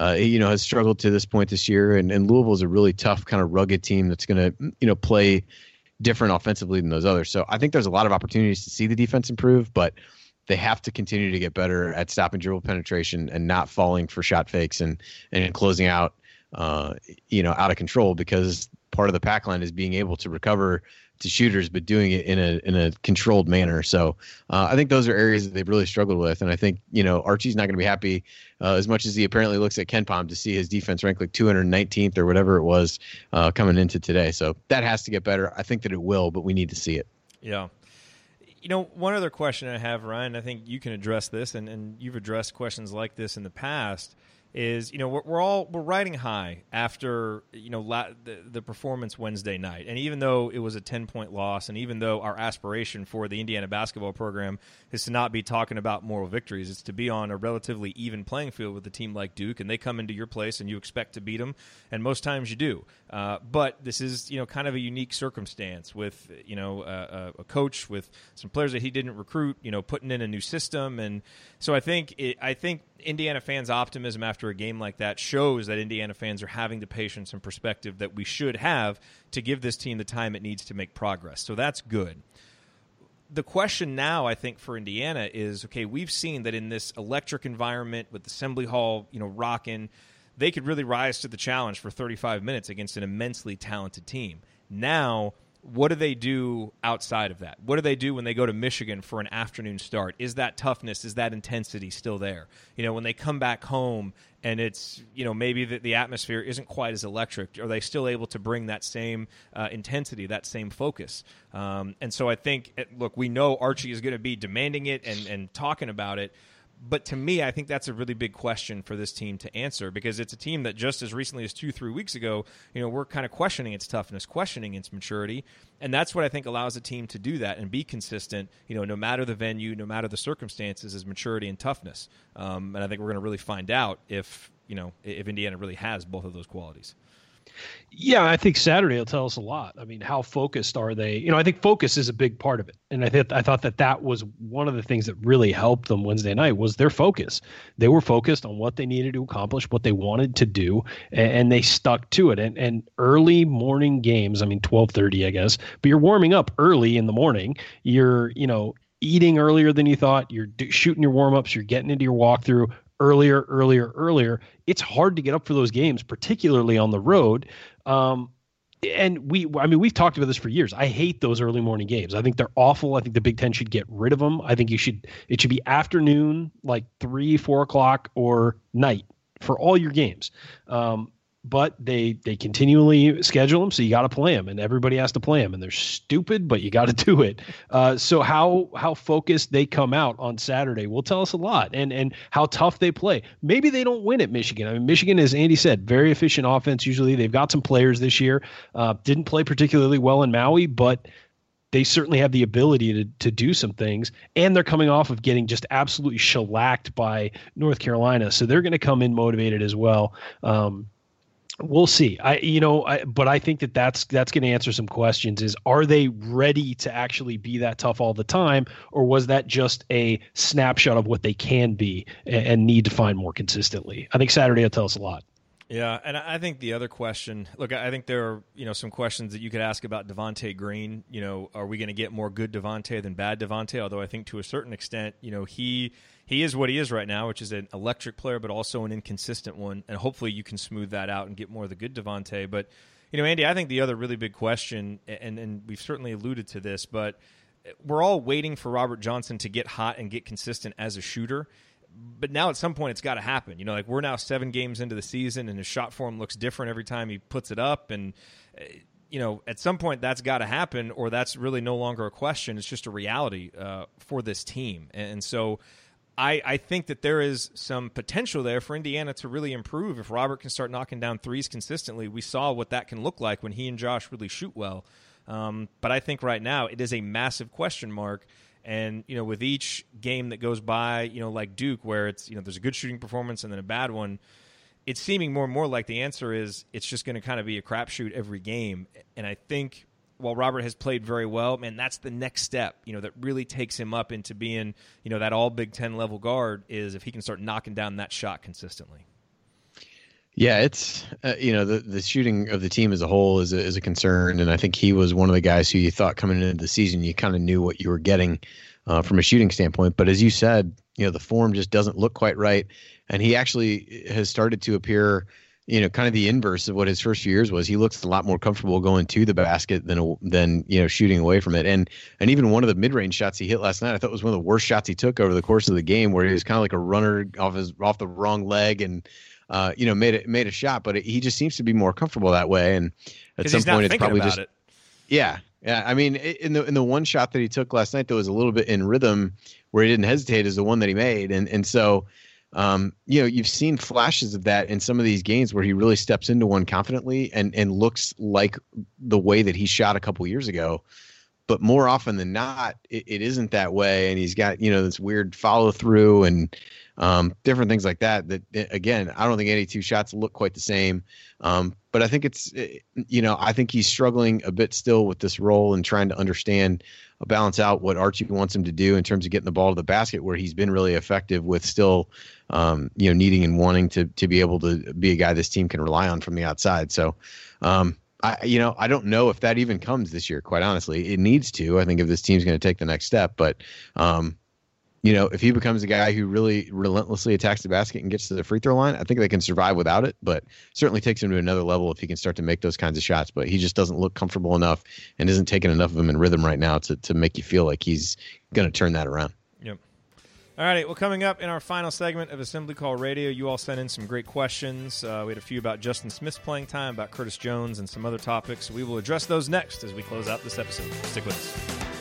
Uh, you know, has struggled to this point this year, and, and Louisville is a really tough, kind of rugged team that's going to, you know, play different offensively than those others. So I think there's a lot of opportunities to see the defense improve, but they have to continue to get better at stopping dribble penetration and not falling for shot fakes and and closing out uh, you know out of control because part of the pack line is being able to recover to shooters but doing it in a in a controlled manner. So uh, I think those are areas that they've really struggled with. And I think you know Archie's not going to be happy uh, as much as he apparently looks at KenPom to see his defense rank like 219th or whatever it was uh, coming into today. So that has to get better. I think that it will but we need to see it. Yeah you know, one other question I have, Ryan, I think you can address this, and, and you've addressed questions like this in the past. Is you know we're, we're all we're riding high after you know la- the, the performance Wednesday night, and even though it was a ten point loss, and even though our aspiration for the Indiana basketball program is to not be talking about moral victories, it's to be on a relatively even playing field with a team like Duke, and they come into your place and you expect to beat them, and most times you do. Uh, but this is you know kind of a unique circumstance with you know a, a coach with some players that he didn't recruit, you know, putting in a new system, and so I think it, I think Indiana fans' optimism after a game like that shows that Indiana fans are having the patience and perspective that we should have to give this team the time it needs to make progress. So that's good. The question now, I think, for Indiana is okay, we've seen that in this electric environment with Assembly Hall, you know, rocking, they could really rise to the challenge for 35 minutes against an immensely talented team. Now, what do they do outside of that? What do they do when they go to Michigan for an afternoon start? Is that toughness, is that intensity still there? You know, when they come back home and it's, you know, maybe the, the atmosphere isn't quite as electric, are they still able to bring that same uh, intensity, that same focus? Um, and so I think, look, we know Archie is going to be demanding it and, and talking about it but to me, I think that's a really big question for this team to answer because it's a team that just as recently as two, three weeks ago, you know, we're kind of questioning its toughness, questioning its maturity, and that's what I think allows a team to do that and be consistent. You know, no matter the venue, no matter the circumstances, is maturity and toughness. Um, and I think we're going to really find out if you know if Indiana really has both of those qualities. Yeah, I think Saturday will tell us a lot. I mean, how focused are they? You know, I think focus is a big part of it, and I think I thought that that was one of the things that really helped them Wednesday night was their focus. They were focused on what they needed to accomplish, what they wanted to do, and, and they stuck to it. And and early morning games, I mean, twelve thirty, I guess, but you're warming up early in the morning. You're you know eating earlier than you thought. You're shooting your warm ups. You're getting into your walkthrough earlier, earlier, earlier. It's hard to get up for those games, particularly on the road. Um, and we, I mean, we've talked about this for years. I hate those early morning games. I think they're awful. I think the Big Ten should get rid of them. I think you should, it should be afternoon, like three, four o'clock, or night for all your games. Um, but they they continually schedule them, so you got to play them, and everybody has to play them, and they're stupid, but you got to do it. Uh, so how how focused they come out on Saturday will tell us a lot, and and how tough they play. Maybe they don't win at Michigan. I mean, Michigan, as Andy said, very efficient offense. Usually, they've got some players this year. Uh, didn't play particularly well in Maui, but they certainly have the ability to to do some things, and they're coming off of getting just absolutely shellacked by North Carolina, so they're going to come in motivated as well. Um, we'll see. I you know, I, but I think that that's that's going to answer some questions. Is are they ready to actually be that tough all the time, or was that just a snapshot of what they can be and, and need to find more consistently? I think Saturday will tell us a lot. Yeah, and I think the other question, look, I think there are you know some questions that you could ask about Devonte Green. You know, are we going to get more good Devonte than bad Devonte? Although I think to a certain extent, you know, he he is what he is right now, which is an electric player, but also an inconsistent one. And hopefully, you can smooth that out and get more of the good Devonte. But you know, Andy, I think the other really big question, and and we've certainly alluded to this, but we're all waiting for Robert Johnson to get hot and get consistent as a shooter but now at some point it's got to happen. You know, like we're now seven games into the season, and his shot form looks different every time he puts it up, and you know, at some point that's got to happen, or that's really no longer a question. It's just a reality uh, for this team, and so. I, I think that there is some potential there for Indiana to really improve if Robert can start knocking down threes consistently. We saw what that can look like when he and Josh really shoot well. Um, but I think right now it is a massive question mark and you know, with each game that goes by, you know, like Duke, where it's you know there's a good shooting performance and then a bad one, it's seeming more and more like the answer is it's just going to kind of be a crapshoot every game. And I think while Robert has played very well, man, that's the next step. You know, that really takes him up into being you know that all Big Ten level guard is if he can start knocking down that shot consistently. Yeah, it's uh, you know the the shooting of the team as a whole is a, is a concern, and I think he was one of the guys who you thought coming into the season you kind of knew what you were getting uh, from a shooting standpoint. But as you said, you know the form just doesn't look quite right, and he actually has started to appear, you know, kind of the inverse of what his first few years was. He looks a lot more comfortable going to the basket than than you know shooting away from it, and and even one of the mid range shots he hit last night, I thought was one of the worst shots he took over the course of the game, where he was kind of like a runner off his off the wrong leg and uh, you know, made it made a shot, but it, he just seems to be more comfortable that way. And at some point, it's probably just it. yeah, yeah. I mean, in the in the one shot that he took last night, that was a little bit in rhythm, where he didn't hesitate, is the one that he made, and and so. Um, you know, you've seen flashes of that in some of these games where he really steps into one confidently and and looks like the way that he shot a couple years ago. But more often than not, it, it isn't that way, and he's got you know this weird follow through and um, different things like that. That again, I don't think any two shots look quite the same. Um, but I think it's you know I think he's struggling a bit still with this role and trying to understand balance out what Archie wants him to do in terms of getting the ball to the basket, where he's been really effective with still, um, you know, needing and wanting to to be able to be a guy this team can rely on from the outside. So, um, I you know I don't know if that even comes this year. Quite honestly, it needs to. I think if this team's going to take the next step, but um, you know, if he becomes a guy who really relentlessly attacks the basket and gets to the free throw line, I think they can survive without it. But certainly takes him to another level if he can start to make those kinds of shots. But he just doesn't look comfortable enough and isn't taking enough of them in rhythm right now to to make you feel like he's going to turn that around. Yep. All righty. Well, coming up in our final segment of Assembly Call Radio, you all sent in some great questions. Uh, we had a few about Justin Smith's playing time, about Curtis Jones, and some other topics. We will address those next as we close out this episode. Stick with us.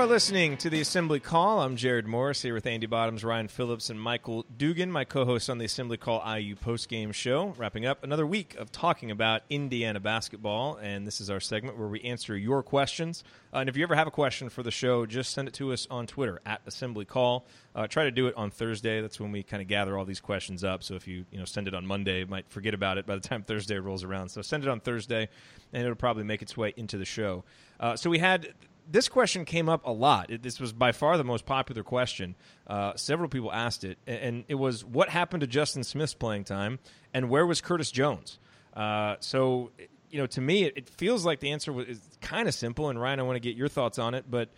Are listening to the Assembly Call. I'm Jerod Morris here with Andy Bottoms, Ryan Phillips, and Michael Dugan, my co-hosts on the Assembly Call IU postgame show. Wrapping up another week of talking about Indiana basketball, and this is our segment where we answer your questions. Uh, and if you ever have a question for the show, just send it to us on Twitter at Assembly Call. Uh, try to do it on Thursday. That's when we kind of gather all these questions up. So if you you know send it on Monday, might forget about it by the time Thursday rolls around. So send it on Thursday, and it'll probably make its way into the show. Uh, so we had this question came up a lot. It, this was by far the most popular question. Uh, several people asked it, and it was what happened to Justin Smith's playing time, and where was Curtis Jones? Uh, so, you know, to me, it, it feels like the answer was kind of simple. And Ryan, I want to get your thoughts on it, but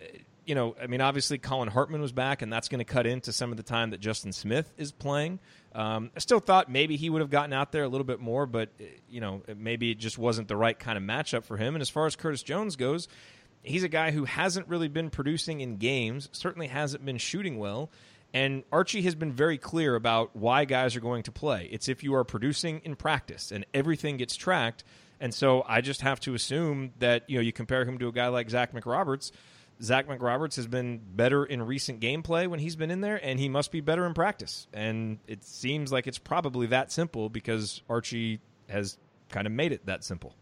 uh, you know, I mean, obviously Collin Hartman was back, and that's going to cut into some of the time that Justin Smith is playing. Um, I still thought maybe he would have gotten out there a little bit more, but uh, you know, maybe it just wasn't the right kind of matchup for him. And as far as Curtis Jones goes, he's a guy who hasn't really been producing in games, certainly hasn't been shooting well. And Archie has been very clear about why guys are going to play. It's if you are producing in practice and everything gets tracked. And so I just have to assume that, you know, you compare him to a guy like Zach McRoberts. Zach McRoberts has been better in recent gameplay when he's been in there, and he must be better in practice. And it seems like it's probably that simple because Archie has kind of made it that simple.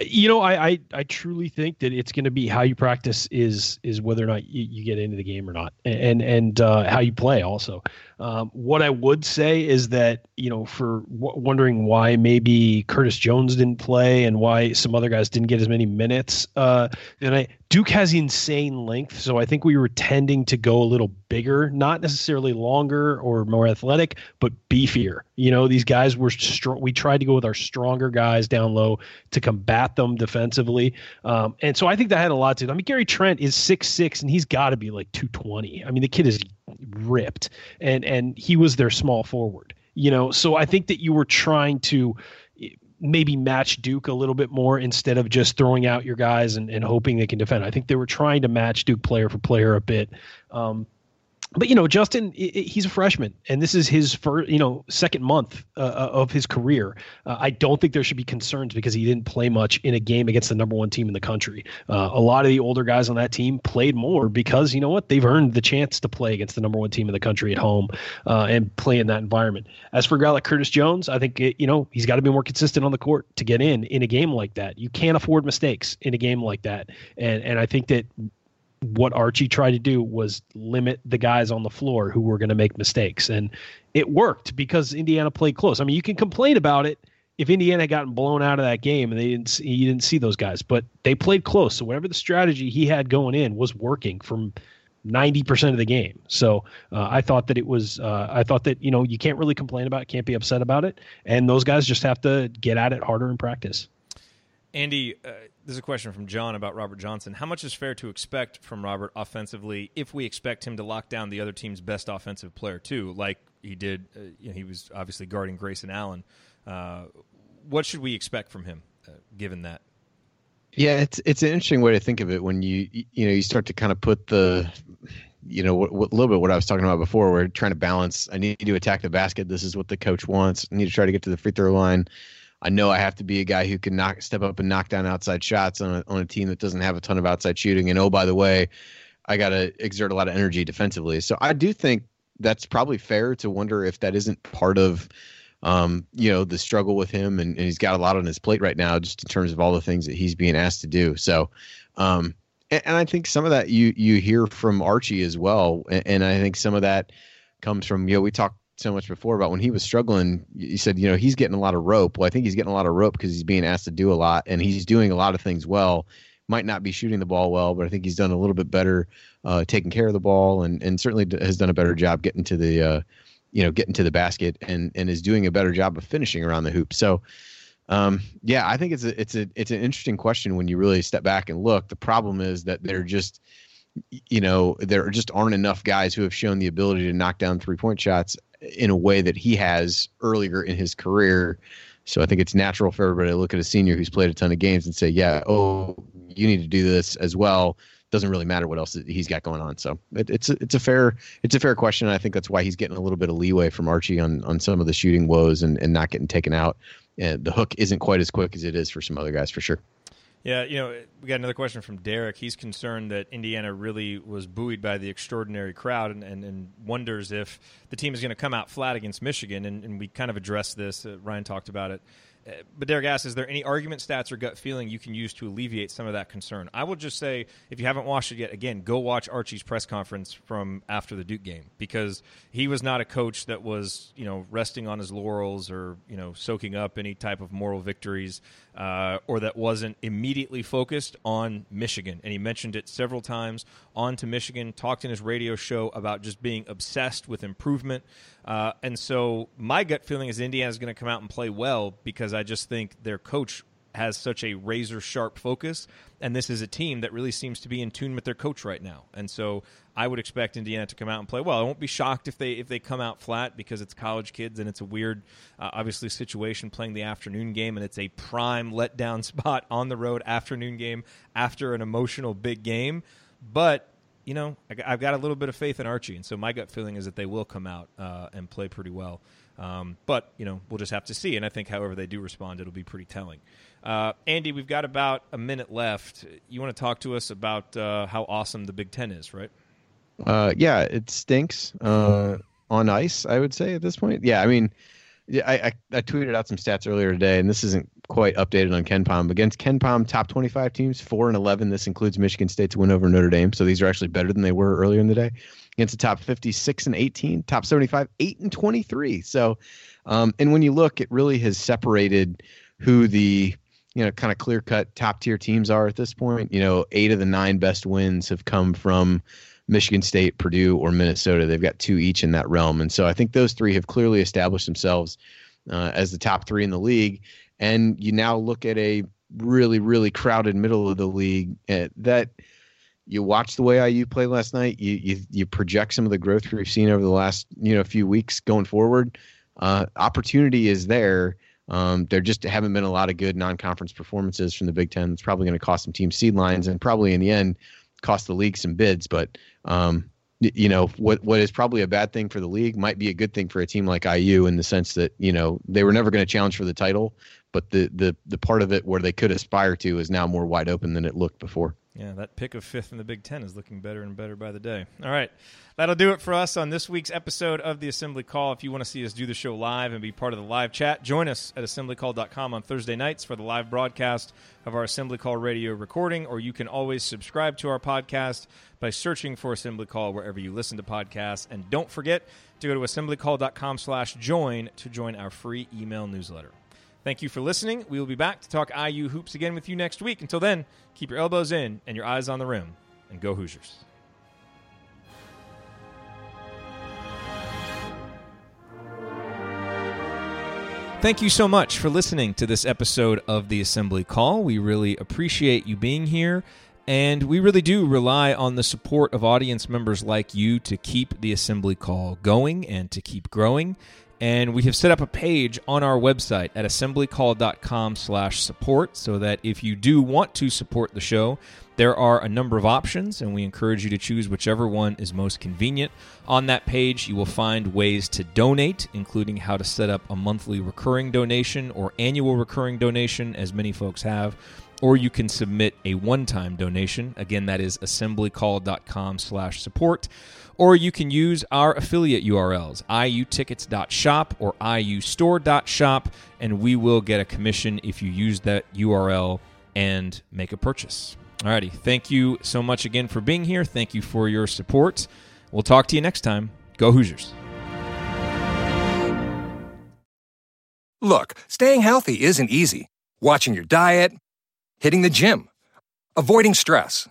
You know, I, I, I truly think that it's going to be how you practice is is whether or not you, you get into the game or not, and and uh, how you play also. Um, what I would say is that you know, for w- wondering why maybe Curtis Jones didn't play and why some other guys didn't get as many minutes, uh, and I Duke has insane length, so I think we were tending to go a little bigger, not necessarily longer or more athletic, but beefier. You know, these guys were strong. We tried to go with our stronger guys down low to combat them defensively, um, and so I think that had a lot to. do. I mean, Gary Trent is six six, and he's got to be like two twenty. I mean, the kid is ripped, and and he was their small forward. You know, so I think that you were trying to maybe match Duke a little bit more instead of just throwing out your guys and, and hoping they can defend. I think they were trying to match Duke player for player a bit. Um, but you know, Justin, he's a freshman, and this is his first, you know, second month uh, uh, of his career. Uh, I don't think there should be concerns because he didn't play much in a game against the number one team in the country. Uh, a lot of the older guys on that team played more because you know what they've earned the chance to play against the number one team in the country at home uh, and play in that environment. As for a guy like Curtis Jones, I think it, you know he's got to be more consistent on the court to get in in a game like that. You can't afford mistakes in a game like that, and and I think that what Archie tried to do was limit the guys on the floor who were going to make mistakes. And it worked because Indiana played close. I mean, you can complain about it if Indiana had gotten blown out of that game and they didn't see, you didn't see those guys, but they played close. So whatever the strategy he had going in was working from 90% of the game. So uh, I thought that it was, uh, I thought that, you know, you can't really complain about it, can't be upset about it. And those guys just have to get at it harder in practice. Andy, uh, there's a question from John about Robert Johnson. How much is fair to expect from Robert offensively if we expect him to lock down the other team's best offensive player too, like he did? Uh, you know, he was obviously guarding Grayson Allen. Uh, what should we expect from him, uh, given that? Yeah, it's it's an interesting way to think of it when you you know you start to kind of put the you know, a little bit what I was talking about before. We're trying to balance. I need to attack the basket. This is what the coach wants. I need to try to get to the free throw line I know I have to be a guy who can knock, step up and knock down outside shots on a, on a team that doesn't have a ton of outside shooting. And oh, by the way, I got to exert a lot of energy defensively. So I do think that's probably fair to wonder if that isn't part of, um, you know, the struggle with him. And, and, he's got a lot on his plate right now, just in terms of all the things that he's being asked to do. So, um, and, and I think some of that you you hear from Archie as well, and, and I think some of that comes from you know we talked so much before about when he was struggling. You said, you know, he's getting a lot of rope. Well, I think he's getting a lot of rope because he's being asked to do a lot, and he's doing a lot of things well. Might not be shooting the ball well, but I think he's done a little bit better uh, taking care of the ball, and and certainly has done a better job getting to the, uh, you know, getting to the basket, and and is doing a better job of finishing around the hoop. So. Um, yeah, I think it's a it's a it's an interesting question when you really step back and look. The problem is that they're just you know, there just aren't enough guys who have shown the ability to knock down three point shots in a way that he has earlier in his career. So I think it's natural for everybody to look at a senior who's played a ton of games and say, yeah, oh, you need to do this as well. Doesn't really matter what else he's got going on. So it, it's a, it's a fair it's a fair question. I think that's why he's getting a little bit of leeway from Archie on on some of the shooting woes and, and not getting taken out. And the hook isn't quite as quick as it is for some other guys for sure. Yeah, you know, we got another question from Derek. He's concerned that Indiana really was buoyed by the extraordinary crowd and, and, and wonders if the team is going to come out flat against Michigan. And, and we kind of addressed this. Uh, Ryan talked about it but Derek asks, is there any argument, stats, or gut feeling you can use to alleviate some of that concern? I will just say, if you haven't watched it yet, again, go watch Archie's press conference from after the Duke game because he was not a coach that was, you know, resting on his laurels or you know soaking up any type of moral victories, uh, or that wasn't immediately focused on Michigan. And he mentioned it several times on to Michigan. Talked in his radio show about just being obsessed with improvement. Uh, and so my gut feeling is Indiana's going to come out and play well because I just think their coach has such a razor sharp focus, and this is a team that really seems to be in tune with their coach right now. And so I would expect Indiana to come out and play well. I won't be shocked if they if they come out flat because it's college kids and it's a weird, uh, obviously situation playing the afternoon game and it's a prime letdown spot on the road afternoon game after an emotional big game. But you know, I, have got a little bit of faith in Archie, and so my gut feeling is that they will come out uh, and play pretty well. Um, but you know, we'll just have to see. And I think, however they do respond, it'll be pretty telling. Uh, Andy, we've got about a minute left. You want to talk to us about uh, how awesome the Big Ten is, right? Uh, yeah, it stinks uh, on ice. I would say at this point. Yeah, I mean, yeah, I, I, I tweeted out some stats earlier today, and this isn't quite updated on KenPom. Against KenPom, top 25 teams, 4 and 11. This includes Michigan State's win over Notre Dame. So these are actually better than they were earlier in the day. Against the top 56 and 18, top 75, 8 and 23. So, um, and when you look, it really has separated who the you know kind of clear cut top tier teams are at this point. You know, eight of the nine best wins have come from Michigan State, Purdue, or Minnesota. They've got two each in that realm, and so I think those three have clearly established themselves uh, as the top three in the league and you now look at a really really crowded middle of the league uh, that you watch the way IU played last night. You, you you project some of the growth we've seen over the last you know few weeks going forward. Uh, opportunity is there. Um, there just haven't been a lot of good non-conference performances from the Big Ten. It's probably going to cost some team seed lines and probably in the end cost the league some bids. But um, you know what what is probably a bad thing for the league might be a good thing for a team like IU in the sense that you know they were never going to challenge for the title, but the the the part of it where they could aspire to is now more wide open than it looked before. Yeah, that pick of fifth in the Big Ten is looking better and better by the day. All right. That'll do it for us on this week's episode of the Assembly Call. If you want to see us do the show live and be part of the live chat, join us at assemblycall.com on Thursday nights for the live broadcast of our Assembly Call radio recording, or you can always subscribe to our podcast by searching for Assembly Call wherever you listen to podcasts. And don't forget to go to assemblycall.com slash join to join our free email newsletter. Thank you for listening. We will be back to talk IU hoops again with you next week. Until then, keep your elbows in and your eyes on the rim, and go Hoosiers. Thank you so much for listening to this episode of the Assembly Call. We really appreciate you being here, and we really do rely on the support of audience members like you to keep the Assembly Call going and to keep growing and we have set up a page on our website at assemblycall.com slash support so that if you do want to support the show There are a number of options, and we encourage you to choose whichever one is most convenient. On that page, you will find ways to donate, including how to set up a monthly recurring donation or annual recurring donation, as many folks have or you can submit a one-time donation. Again, that is assemblycall.com slash support. Or you can use our affiliate URLs, iutickets.shop or iustore.shop, and we will get a commission if you use that URL and make a purchase. Alrighty, thank you so much again for being here. Thank you for your support. We'll talk to you next time. Go Hoosiers. Look, staying healthy isn't easy. Watching your diet, hitting the gym, avoiding stress.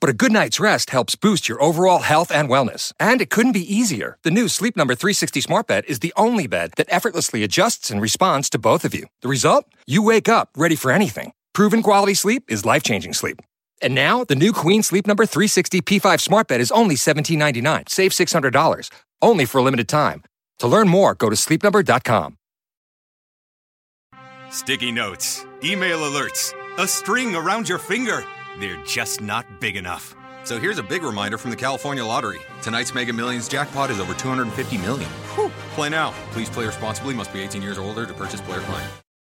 But a good night's rest helps boost your overall health and wellness. And it couldn't be easier. The new Sleep Number 360 Smart Bed is the only bed that effortlessly adjusts and responds to both of you. The result? You wake up ready for anything. Proven quality sleep is life changing sleep. And now, the new Queen Sleep Number 360 P5 Smart Bed is only $17.99. Save $600. Only for a limited time. To learn more, go to sleepnumber.com. Sticky notes, email alerts, a string around your finger. They're just not big enough. So here's a big reminder from the California Lottery. Tonight's Mega Millions jackpot is over 250 million. Whew. Play now. Please play responsibly. Must be 18 years or older to purchase player client.